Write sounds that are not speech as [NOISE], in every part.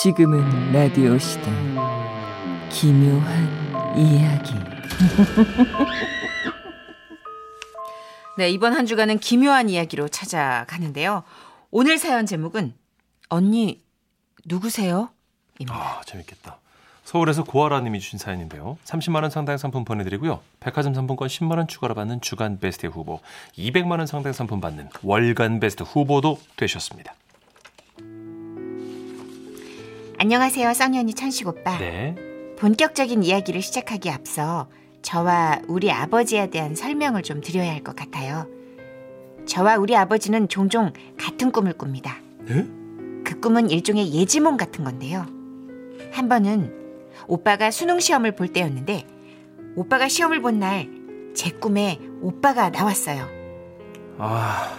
지금은 라디오 시대 기묘한 이야기 [LAUGHS] 네, 이번 한 주간은 기묘한 이야기로 찾아가는데요. 오늘 사연 제목은 언니 누구세요? 입니다. 아, 재밌겠다. 서울에서 고아라 님이 주신 사연인데요. 30만 원 상당 상품 보내드리고요. 백화점 상품권 10만 원 추가로 받는 주간 베스트 후보, 200만 원 상당 상품 받는 월간 베스트 후보도 되셨습니다. 안녕하세요, 써니 언니 천식 오빠. 네. 본격적인 이야기를 시작하기 앞서 저와 우리 아버지에 대한 설명을 좀 드려야 할 것 같아요. 저와 우리 아버지는 종종 같은 꿈을 꿉니다. 네? 그 꿈은 일종의 예지몽 같은 건데요. 한 번은 오빠가 수능 시험을 볼 때였는데 오빠가 시험을 본 날 제 꿈에 오빠가 나왔어요. 아,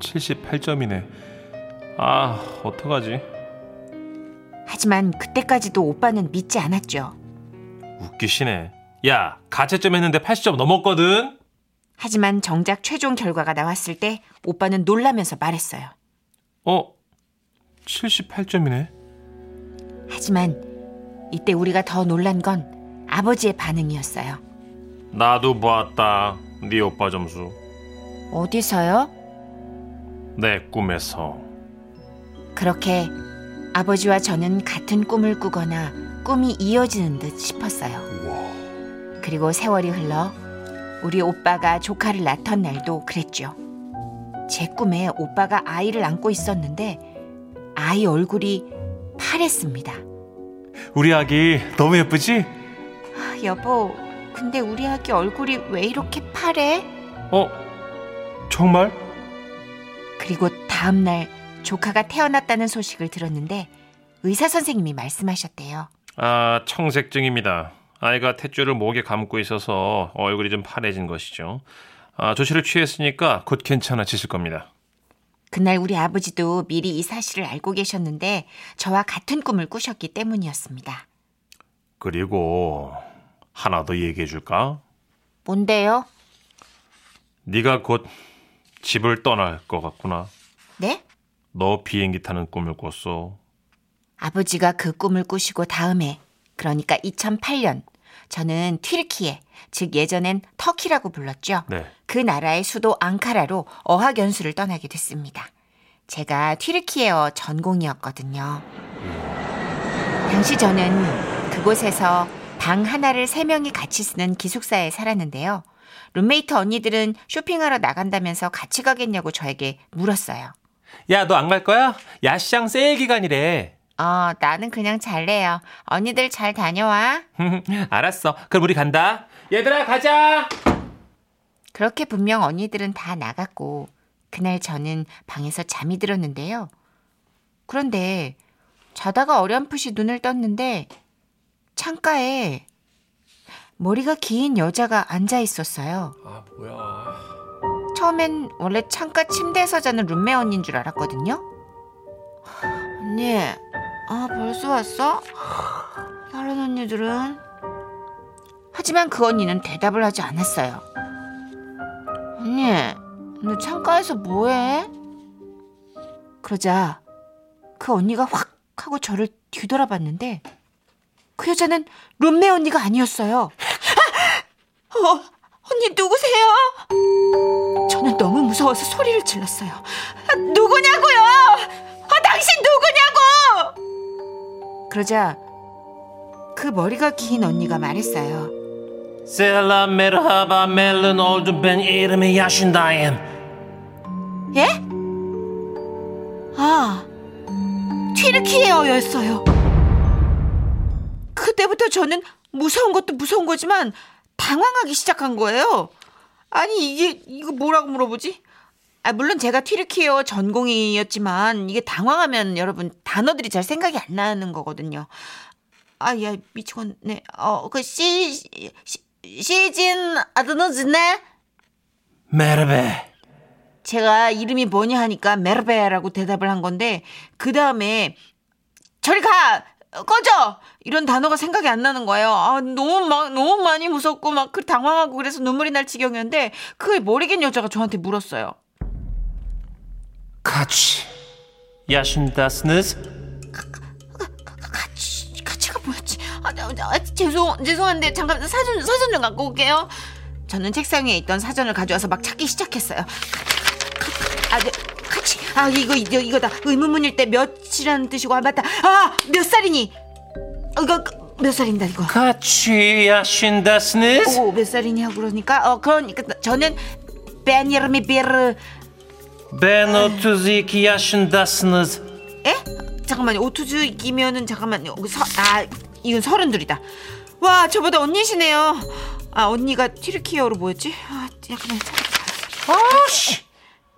78점이네. 아, 어떡하지? 하지만 그때까지도 오빠는 믿지 않았죠. 웃기시네. 야, 가채점 했는데 80점 넘었거든? 하지만 정작 최종 결과가 나왔을 때 오빠는 놀라면서 말했어요. 어, 78점이네. 하지만 이때 우리가 더 놀란 건 아버지의 반응이었어요. 나도 봤다. 네 오빠 점수. 어디서요? 내 꿈에서. 그렇게 아버지와 저는 같은 꿈을 꾸거나 꿈이 이어지는 듯 싶었어요. 그리고 세월이 흘러 우리 오빠가 조카를 낳던 날도 그랬죠. 제 꿈에 오빠가 아이를 안고 있었는데 아이 얼굴이 파랬습니다. 우리 아기 너무 예쁘지? 아, 여보, 근데 우리 아기 얼굴이 왜 이렇게 파래? 어, 정말? 그리고 다음 날 조카가 태어났다는 소식을 들었는데 의사 선생님이 말씀하셨대요. 아, 청색증입니다. 아이가 탯줄을 목에 감고 있어서 얼굴이 좀 파래진 것이죠. 아, 조치를 취했으니까 곧 괜찮아지실 겁니다. 그날 우리 아버지도 미리 이 사실을 알고 계셨는데 저와 같은 꿈을 꾸셨기 때문이었습니다. 그리고 하나 더 얘기해 줄까? 뭔데요? 네가 곧 집을 떠날 것 같구나. 네? 너 비행기 타는 꿈을 꿨어. 아버지가 그 꿈을 꾸시고 다음해 그러니까 2008년 저는 튀르키예 즉 예전엔 터키라고 불렀죠. 네. 그 나라의 수도 앙카라로 어학 연수를 떠나게 됐습니다. 제가 튀르키예어 전공이었거든요. 당시 저는 그곳에서 방 하나를 세 명이 같이 쓰는 기숙사에 살았는데요. 룸메이트 언니들은 쇼핑하러 나간다면서 같이 가겠냐고 저에게 물었어요. 야, 너 안 갈 거야? 야시장 세일 기간이래. 어, 나는 그냥 잘래요. 언니들 잘 다녀와. [LAUGHS] 알았어. 그럼 우리 간다. 얘들아, 가자. 그렇게 분명 언니들은 다 나갔고 그날 저는 방에서 잠이 들었는데요. 그런데 자다가 어렴풋이 눈을 떴는데 창가에 머리가 긴 여자가 앉아 있었어요. 아, 뭐야. 처음엔 원래 창가 침대에서 자는 룸메 언니인 줄 알았거든요. 언니, 아 벌써 왔어? 다른 언니들은? 하지만 그 언니는 대답을 하지 않았어요. 언니, 너 창가에서 뭐해? 그러자 그 언니가 확 하고 저를 뒤돌아봤는데 그 여자는 룸메 언니가 아니었어요. 아! 어, 언니 누구세요? 저는 너무 무서워서 소리를 질렀어요. 아, 누구냐고요? 아, 당신 누구냐고? 그러자 그 머리가 긴 언니가 말했어요. Selam merhaba memnun oldum ben yirmi yaşındayım. 예? 아, 튀르키예어였어요. 그때부터 저는 무서운 것도 무서운 거지만 당황하기 시작한 거예요. 아니 이게 이거 뭐라고 물어보지? 아, 물론 제가 튀르키예어 전공이었지만 이게 당황하면 여러분 단어들이 잘 생각이 안 나는 거거든요. 아, 야 미치겠네. 어, 그 시, 시 시진 아드노즈네. 메르베. 제가 이름이 뭐냐 하니까 메르베라고 대답을 한 건데 그 다음에 저리 가 꺼져 이런 단어가 생각이 안 나는 거예요. 아 너무 막 너무 많이 무섭고 막 그 당황하고 그래서 눈물이 날 지경이었는데 그 머리 긴 여자가 저한테 물었어요. 카치. 야신다스느스. 죄송 죄송한데 잠깐 사전 사전 좀 갖고 올게요. 저는 책상 위에 있던 사전을 가져와서 막 찾기 시작했어요. 아, 네, 같이 아 이거 이거 이거다 의문문일 때 몇이라는 뜻이고 아 맞다 아 몇 살이니 어, 이거 몇 살인다 이거 같이 하신다스는 오몇 살이니 하고 그러니까 어 그러니까 저는 베니르미 베르 베노투지키 하신다스는 에? 잠깐만요. 오투즈 이기면은 잠깐만요. 서, 아 이건 서른둘이다. 와 저보다 언니시네요. 아 언니가 튀르키어로 뭐였지? 아 잠깐만. 아씨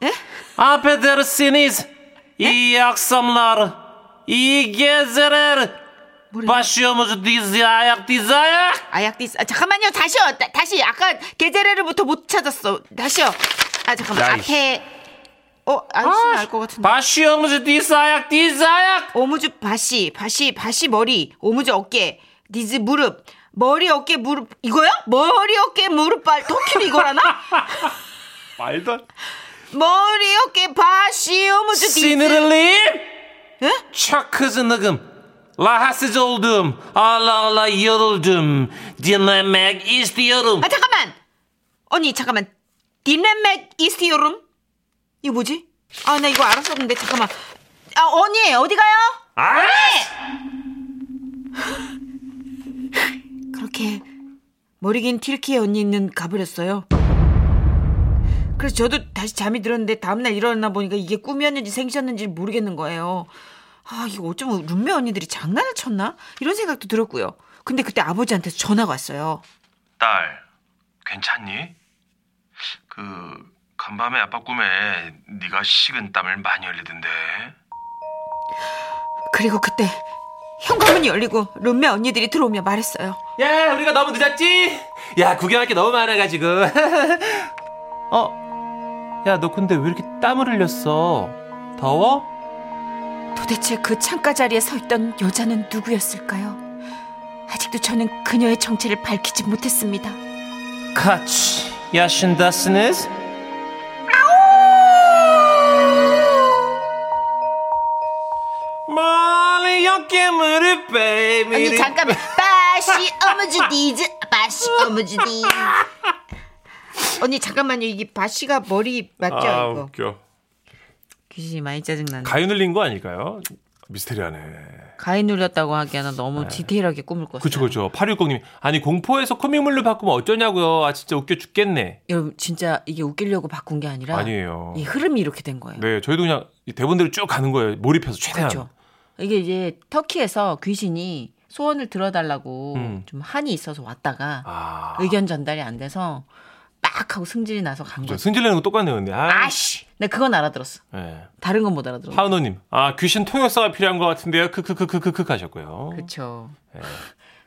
에? Affedersiniz. İyi akşamlar. İyi geceler. 뭐래? Başlıyormuş dizi ayak dizi ayak. 아약 디스. 아 잠깐만요. 다시요. 다, 다시 아까 게제레르부터 못 찾았어. 다시요. 아 잠깐만 야 이씨. 앞에 어 아저씨는 알 것 같은데. Baş omuz diz ayak diz ayak. Omuz baş baş baş 머리 omuz 어깨 diz 무릎 머리 어깨 무릎 이거야? 머리 어깨 무릎 발 터키로 이거라나? [LAUGHS] 말도 안 머리 어깨 baş omuz diz Sinirliyim. 에? Çok kızgınım. Rahatsız oldum. Allah Allah yoruldum. Dinlemek istiyorum. 아 잠깐만 언니 잠깐만 dinlemek istiyorum 이거 뭐지? 아 나 이거 알았었는데 잠깐만 아 언니 어디 가요? 아! [LAUGHS] 그렇게 머리 긴 튀르키예 언니는 가버렸어요. 그래서 저도 다시 잠이 들었는데 다음날 일어나 보니까 이게 꿈이었는지 생시였는지 모르겠는 거예요. 아 이거 어쩌면 룸메 언니들이 장난을 쳤나? 이런 생각도 들었고요. 근데 그때 아버지한테서 전화가 왔어요. 딸, 괜찮니? 그 간밤에 아빠 꿈에 네가 식은 땀을 많이 흘리던데. 그리고 그때 현관문이 열리고 룸메 언니들이 들어오며 말했어요. 야, 우리가 너무 늦었지? 야, 구경할 게 너무 많아가지고. [LAUGHS] 어? 야, 너 근데 왜 이렇게 땀을 흘렸어? 더워? 도대체 그 창가 자리에 서 있던 여자는 누구였을까요? 아직도 저는 그녀의 정체를 밝히지 못했습니다. 같이 야신다스네스? 멀리 무릎 베이비 아니 잠깐만 바시 어머지 디즈 바시 어머지 디즈 언니 잠깐만요. 이게 바시가 머리 맞죠 아 이거? 웃겨. 귀신이 많이 짜증나네. 가위 눌린 거 아닐까요? 미스테리하네. 가위 눌렸다고 하기에는 너무 디테일하게 꿈을 꿨어요. 그쵸 그쵸. 8660님. 아니 공포에서 코믹물로 바꾸면 어쩌냐고요. 아 진짜 웃겨 죽겠네. 여러분 진짜 이게 웃기려고 바꾼 게 아니라 아니에요. 이 흐름이 이렇게 된 거예요. 네 저희도 그냥 이 대본대로 쭉 가는 거예요. 몰입해서 최대한. 그렇죠 이게 이제 터키에서 귀신이 소원을 들어달라고 음. 좀 한이 있어서 왔다가 아. 의견 전달이 안 돼서 빡 하고 승질이 나서 간저 거죠. 승질 내는 거 똑같네요 근데 아, 아씨, 나 그건 알아들었어. 네. 다른 건 못 알아들어. 하은호님 아 귀신 통역사가 필요한 것 같은데요 크크크크크크 하셨고요 그렇죠. 네.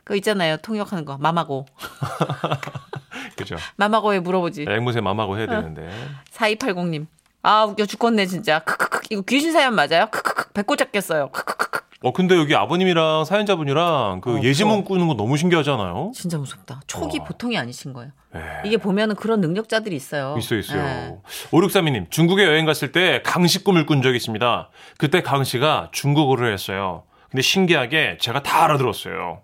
그거 있잖아요. 통역하는 거. 마마고. [LAUGHS] 그죠 마마고에 물어보지. 앵무새 어. 해야 되는데 4280님. 아, 웃겨 죽겠네, 진짜. 크크크. 이거 귀신 사연 맞아요? 크크크. 배꼽 잡겠어요. 크크크. 어 근데 여기 아버님이랑 사연자분이랑 그 어, 예지몽. 꾸는 거 너무 신기하잖아요. 진짜 무섭다. 촉이 어. 보통이 아니신 거예요. 네. 이게 보면은 그런 능력자들이 있어요. 있어요, 있어요. 네. 5632님, 중국에 여행 갔을 때 강씨 꿈을 꾼 적이 있습니다. 그때 강씨가 중국어를 했어요. 근데 신기하게 제가 다 알아들었어요.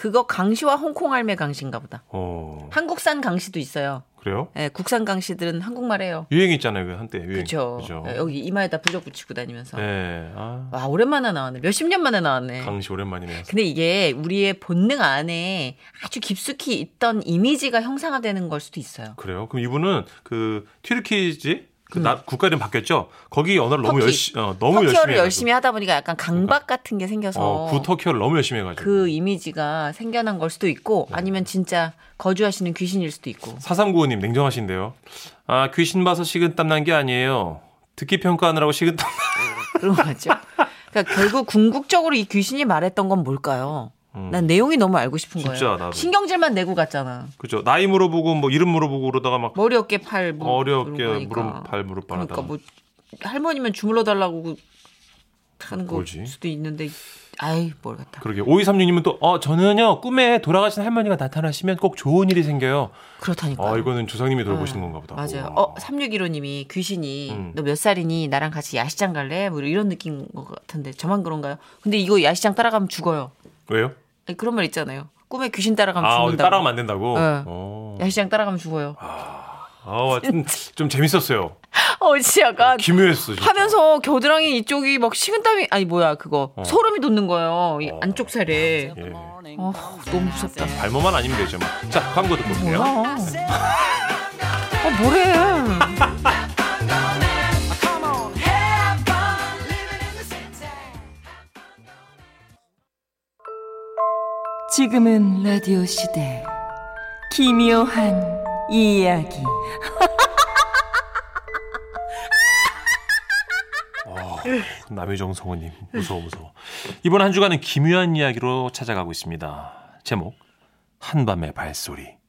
그거 강시와 홍콩 할매 강시인가 보다. 어, 한국산 강시도 있어요. 그래요? 예, 국산 강시들은 한국말 해요. 유행이 있잖아요, 그 한때. 유행. 그렇죠. 여기 이마에다 부적 붙이고 다니면서. 네. 아, 와 오랜만에 나왔네. 몇십 년 만에 나왔네. 강씨 오랜만이네요. 근데 이게 우리의 본능 안에 아주 깊숙이 있던 이미지가 형상화되는 걸 수도 있어요. 그래요? 그럼 이분은 그 튀르키지 그 나, 국가 이름 바뀌었죠? 거기 언어를 너무. 열심히 어, 너무 터키어를 열심히 열심히, 하다 보니까 약간 강박 같은 게 생겨서 어, 구터키어를 너무 열심히 해가지고. 그 이미지가 생겨난 걸 수도 있고 아니면 진짜 거주하시는 귀신일 수도 있고. 4395님 냉정하신데요. 아 귀신 봐서 식은땀 난 게 아니에요. 듣기 평가하느라고 식은땀. [LAUGHS] 그런 거 같죠. 그러니까 결국 궁극적으로 이 귀신이 말했던 건 뭘까요? 음. 난 내용이 너무 알고 싶은 진짜, 거예요. 나도. 신경질만 내고 갔잖아. 그죠? 나이 물어보고 뭐 이름 물어보고 그러다가 막 머리 어깨 팔 뭐, 거니까. 무릎 발 무릎 그러니까 발하다. 뭐 할머니면 주물러 달라고 하는 거? 수도 있는데 아이 모르겠다. 그러게 5236님은 또어 저는요 꿈에 돌아가신 할머니가 나타나시면 꼭 좋은 일이 생겨요. 그렇다니까. 아 이거는 조상님이 돌보시는 건가 보다. 맞아요. 우와. 어 3615님이 귀신이 음. 너몇 살이니 나랑 같이 야시장 갈래? 뭐 이런 느낌인 것 같은데 저만 그런가요? 근데 이거 야시장 따라가면 죽어요. 왜요? 아니, 그런 말 있잖아요. 꿈에 귀신 따라가면 아, 죽는다고. 따라가면 안 된다고? 네. 어. 야시장 따라가면 죽어요. 아, 좀, 좀 재밌었어요. [LAUGHS] 어, 진짜 약간 기묘했어, 진짜. 하면서 겨드랑이 이쪽이 막 식은땀이 아니 뭐야 그거 어. 소름이 돋는 거예요. 이 어. 안쪽 살에. 예. 어, 너무 무섭다. 발모만 아니면 되죠. 뭐. 자, 광고 듣고. 뭐야? 어, 뭐래? [LAUGHS] 지금은 라디오 시대 기묘한 이야기 남효정 성우님 무서워 무서워. 이번 한 주간은 기묘한 이야기로 찾아가고 있습니다. 제목 한밤의 발소리.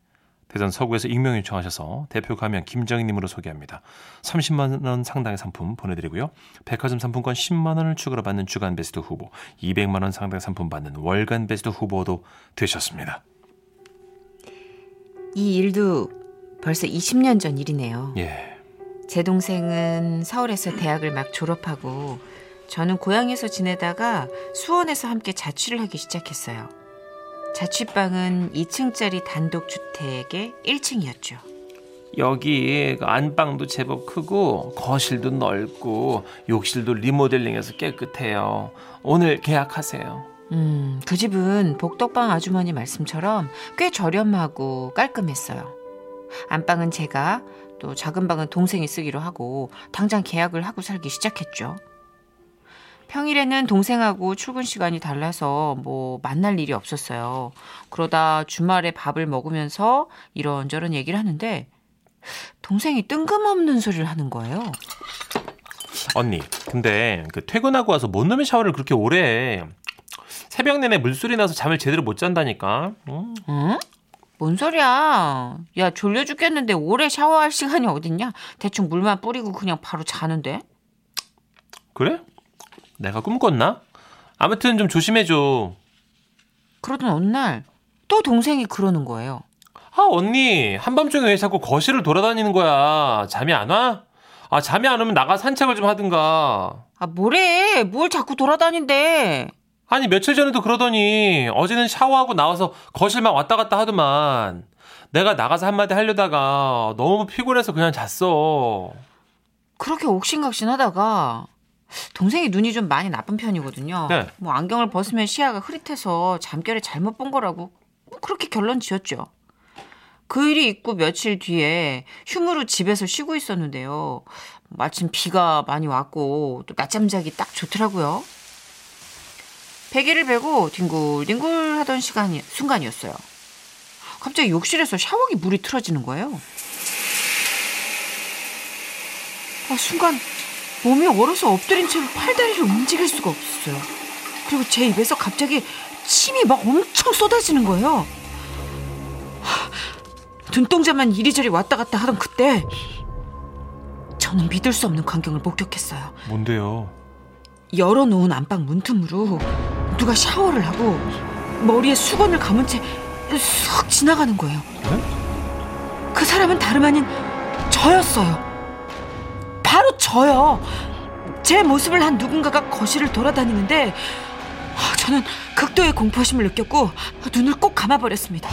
대전 서구에서 익명 요청하셔서 대표 가면 김정희님으로 소개합니다. 30만 원 상당의 상품 보내드리고요. 백화점 상품권 10만 원을 추가로 받는 주간 베스트 후보, 200만 원 상당의 상품 받는 월간 베스트 후보도 되셨습니다. 이 일도 벌써 20년 전 일이네요. 예, 제 동생은 서울에서 대학을 막 졸업하고 저는 고향에서 지내다가 수원에서 함께 자취를 하기 시작했어요. 자취방은 2층짜리 단독주택의 1층이었죠. 여기 그 안방도 제법 크고 거실도 넓고 욕실도 리모델링해서 깨끗해요. 오늘 계약하세요. 음, 그 집은 복덕방 아주머니 말씀처럼 꽤 저렴하고 깔끔했어요. 안방은 제가 또 작은 방은 동생이 쓰기로 하고 당장 계약을 하고 살기 시작했죠. 평일에는 동생하고 출근 시간이 달라서 뭐 만날 일이 없었어요. 그러다 주말에 밥을 먹으면서 이런저런 얘기를 하는데 동생이 뜬금없는 소리를 하는 거예요. 언니, 근데 그 퇴근하고 와서 뭔 놈의 샤워를 그렇게 오래 해? 새벽 내내 물소리 나서 잠을 제대로 못 잔다니까. 음. 응? 뭔 소리야? 야, 졸려 죽겠는데 오래 샤워할 시간이 어딨냐? 대충 물만 뿌리고 그냥 바로 자는데? 그래? 내가 꿈꿨나? 아무튼 좀 조심해줘. 그러던 어느 날 또 동생이 그러는 거예요. 아, 언니, 한밤중에 왜 자꾸 거실을 돌아다니는 거야? 잠이 안 와? 아, 잠이 안 오면 나가 산책을 좀 하든가. 아, 뭐래? 뭘 자꾸 돌아다닌대? 아니, 며칠 전에도 그러더니 어제는 샤워하고 나와서 거실만 왔다 갔다 하더만. 내가 나가서 한마디 하려다가 너무 피곤해서 그냥 잤어. 그렇게 옥신각신 하다가 동생이 눈이 좀 많이 나쁜 편이거든요. 네. 뭐 안경을 벗으면 시야가 흐릿해서 잠결에 잘못 본 거라고 뭐 그렇게 결론 지었죠. 그 일이 있고 며칠 뒤에 휴무로 집에서 쉬고 있었는데요. 마침 비가 많이 왔고 또 낮잠 자기 딱 좋더라고요. 베개를 베고 뒹굴뒹굴 하던 시간이 순간이었어요. 갑자기 욕실에서 샤워기 물이 틀어지는 거예요. 아, 순간 몸이 얼어서 엎드린 채로 팔다리를 움직일 수가 없었어요. 그리고 제 입에서 갑자기 침이 막 엄청 쏟아지는 거예요. 하, 눈동자만 이리저리 왔다 갔다 하던 그때 저는 믿을 수 없는 광경을 목격했어요. 뭔데요? 열어놓은 안방 문틈으로 누가 샤워를 하고 머리에 수건을 감은 채 쑥 지나가는 거예요. 그 사람은 다름 아닌 저였어요. 바로 저요. 제 모습을 한 누군가가 거실을 돌아다니는데 아, 저는 극도의 공포심을 느꼈고 눈을 꼭 감아버렸습니다.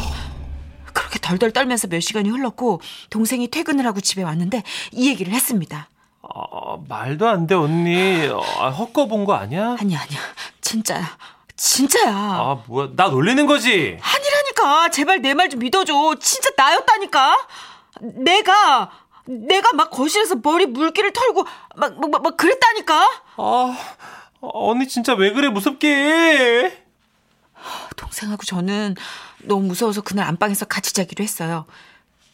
그렇게 덜덜 떨면서 몇 시간이 흘렀고 동생이 퇴근을 하고 집에 왔는데 이 얘기를 했습니다. 아, 말도 안 돼, 언니. 아, 헛거 본 거 아니야? 아니야 아니야 진짜야 진짜야 아, 뭐야. 나 놀리는 거지? 아니라니까 제발 내 말 좀 믿어줘 진짜 나였다니까 내가 내가 막 거실에서 머리 물기를 털고 막 막, 막, 막 그랬다니까 아, 언니 진짜 왜 그래, 무섭게. 동생하고 저는 너무 무서워서 그날 안방에서 같이 자기로 했어요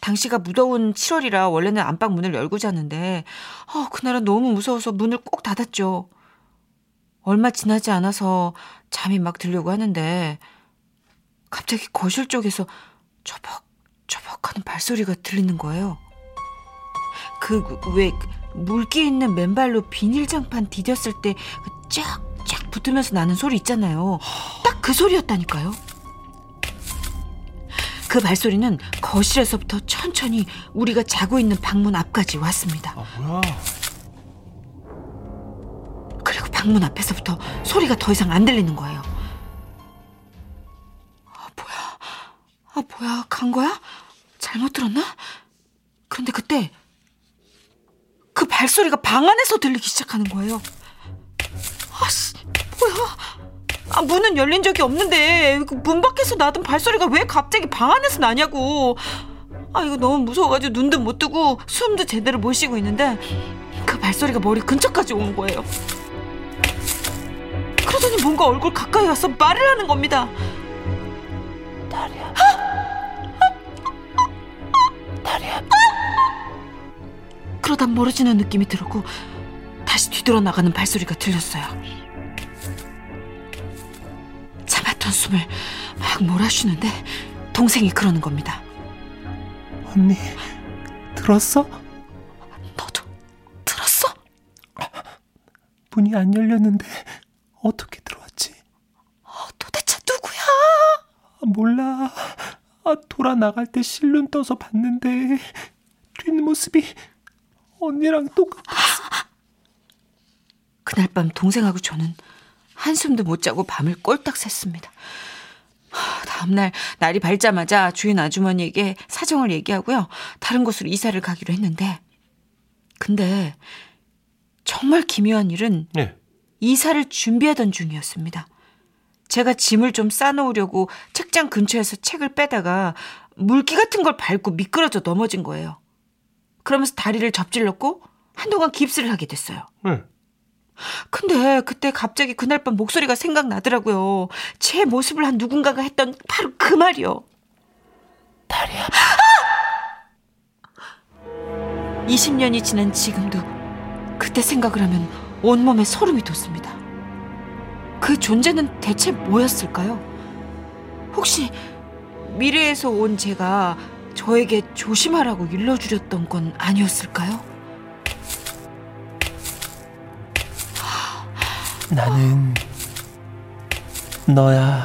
당시가 무더운 7월이라 원래는 안방 문을 열고 잤는데 어, 그날은 너무 무서워서 문을 꼭 닫았죠 얼마 지나지 않아서 잠이 막 들려고 하는데 갑자기 거실 쪽에서 저벅 저벅 하는 발소리가 들리는 거예요. 그왜 물기 있는 맨발로 비닐장판 디뎠을 때 쫙쫙 붙으면서 나는 소리 있잖아요. 딱 그 소리였다니까요. 그 발소리는 거실에서부터 천천히 우리가 자고 있는 방문 앞까지 왔습니다. 아, 뭐야. 그리고 방문 앞에서부터 소리가 더 이상 안 들리는 거예요. 아, 뭐야? 아, 뭐야, 간 거야? 잘못 들었나? 그런데 그때 그 발소리가 방 안에서 들리기 시작하는 거예요. 아씨, 뭐야? 아, 문은 열린 적이 없는데 그문 밖에서 나던 발소리가 왜 갑자기 방 안에서 나냐고. 아, 이거 너무 무서워가지고 눈도 못 뜨고 숨도 제대로 못 쉬고 있는데 그 발소리가 머리 근처까지 온 거예요. 그러더니 뭔가 얼굴 가까이 와서 말을 하는 겁니다. 그러다 멀어지는 느낌이 들었고 다시 뒤돌아 나가는 발소리가 들렸어요. 참았던 숨을 막 몰아쉬는데 동생이 그러는 겁니다. 언니 들었어? 너도 들었어? 문이 안 열렸는데 어떻게 들어왔지? 어, 도대체 누구야? 아, 몰라. 아, 돌아 나갈 때 실눈 떠서 봤는데 뒷모습이 언니랑 똑같아. 그날 밤 동생하고 저는 한숨도 못 자고 밤을 꼴딱 샜습니다. 하, 다음날 날이 밝자마자 주인 아주머니에게 사정을 얘기하고요. 다른 곳으로 이사를 가기로 했는데 근데 정말 기묘한 일은 네. 이사를 준비하던 중이었습니다. 제가 짐을 좀 싸놓으려고 책장 근처에서 책을 빼다가 물기 같은 걸 밟고 미끄러져 넘어진 거예요. 그러면서 다리를 접질렀고 한동안 깁스를 하게 됐어요. 네. 근데 그때 갑자기 그날 밤 목소리가 생각나더라고요. 제 모습을 한 누군가가 했던 바로 그 말이요. 다리야. 20년이 지난 지금도 그때 생각을 하면 온몸에 소름이 돋습니다. 그 존재는 대체 뭐였을까요? 혹시 미래에서 온 제가 저에게 조심하라고 일러주렸던 건 아니었을까요? 나는 너야.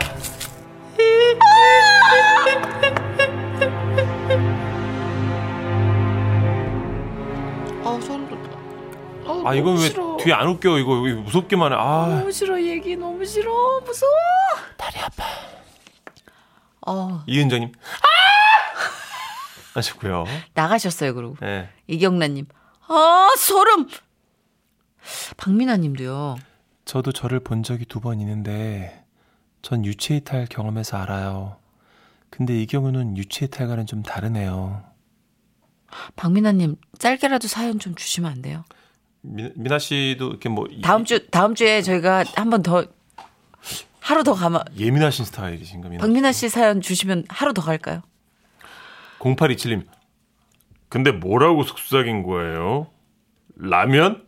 아, 소름 돋아. 아 이건 왜 뒤에 안 웃겨? 이거 왜 무섭기만 해. 아. 너무 싫어 얘기 너무 싫어 무서워 다리 아파. 어 이은정님. 아! 하셨고요. 나가셨어요 그러고 네. 이경란님 아 소름 박민아님도요 저도 저를 본 적이 두 번 있는데 전 유체 이탈 경험해서 알아요. 근데 이 경우는 유체 이탈과는 좀 다르네요. 박민아님 짧게라도 사연 좀 주시면 안 돼요 미, 미나 씨도 이렇게 뭐 이- 다음 주 다음 주에 저희가 한 번 더 하루 더 가면 예민하신 스타일이신가 미나. 박민아 씨 사연 주시면 하루 더 갈까요 0827님. 근데 뭐라고 속삭인 거예요? 라면?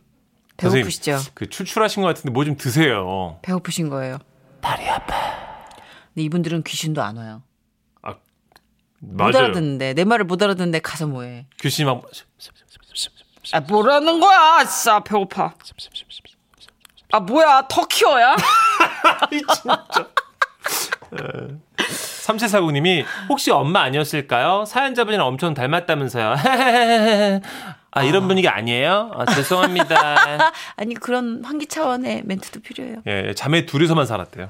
배고프시죠 그 출출하신 것 같은데 뭐 좀 드세요. 배고프신 거예요 다리 아파 근데 이분들은 귀신도 안 와요 못 맞아요. 알아듣는데 내 말을 못 알아듣는데 가서 뭐해 귀신이 막아 뭐라는 거야 진짜 배고파 아 뭐야 터키어야 [LAUGHS] [LAUGHS] 3749님이 혹시 엄마 아니었을까요? 사연자분이랑 엄청 닮았다면서요. [LAUGHS] 아 이런 분위기 아니에요? 아, 죄송합니다. [LAUGHS] 아니 그런 환기 차원의 멘트도 필요해요. 예, 자매 둘이서만 살았대요.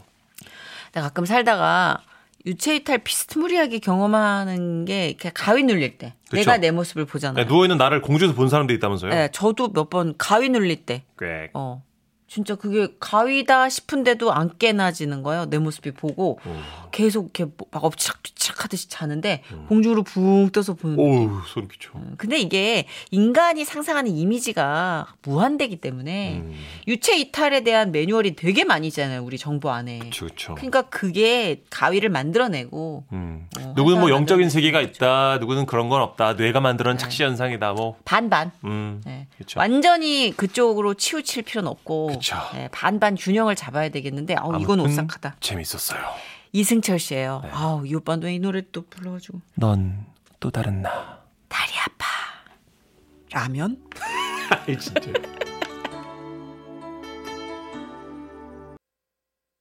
나 가끔 살다가 유체이탈 비스무리하게 경험하는 게 이렇게 가위 눌릴 때 그쵸. 내가 내 모습을 보잖아요. 누워 있는 나를 공주에서 본 사람도 있다면서요? 네, 저도 몇 번 가위 눌릴 때, 꽤. 어, 진짜 그게 가위다 싶은데도 안 깨나지는 거예요. 내 모습이 보고 계속 이렇게 뭐막 엎치락뒤치락 하듯이 자는데 공중으로 붕 떠서 보는 느낌. 소름 끼쳐. 근데 이게 인간이 상상하는 이미지가 무한대기 때문에 음. 유체 이탈에 대한 매뉴얼이 되게 많이 있잖아요. 우리 정보 안에. 그렇죠, 그렇죠. 그러니까 그게 가위를 만들어내고 음. 어, 누구는 뭐 영적인 세계가 거죠. 있다. 누구는 그런 건 없다. 뇌가 만드는 착시 현상이다. 뭐. 반반. 음. 네. 그렇죠. 완전히 그쪽으로 치우칠 필요는 없고 그쵸. 네, 반반 균형을 잡아야 되겠는데 아우 이건 오싹하다. 재밌었어요. 이승철 씨예요. 네. 아우 이 오빠는 왜이 노래 또 불러가지고 넌 또 다른 나. 다리 아파. 라면? [LAUGHS] 아이 진짜.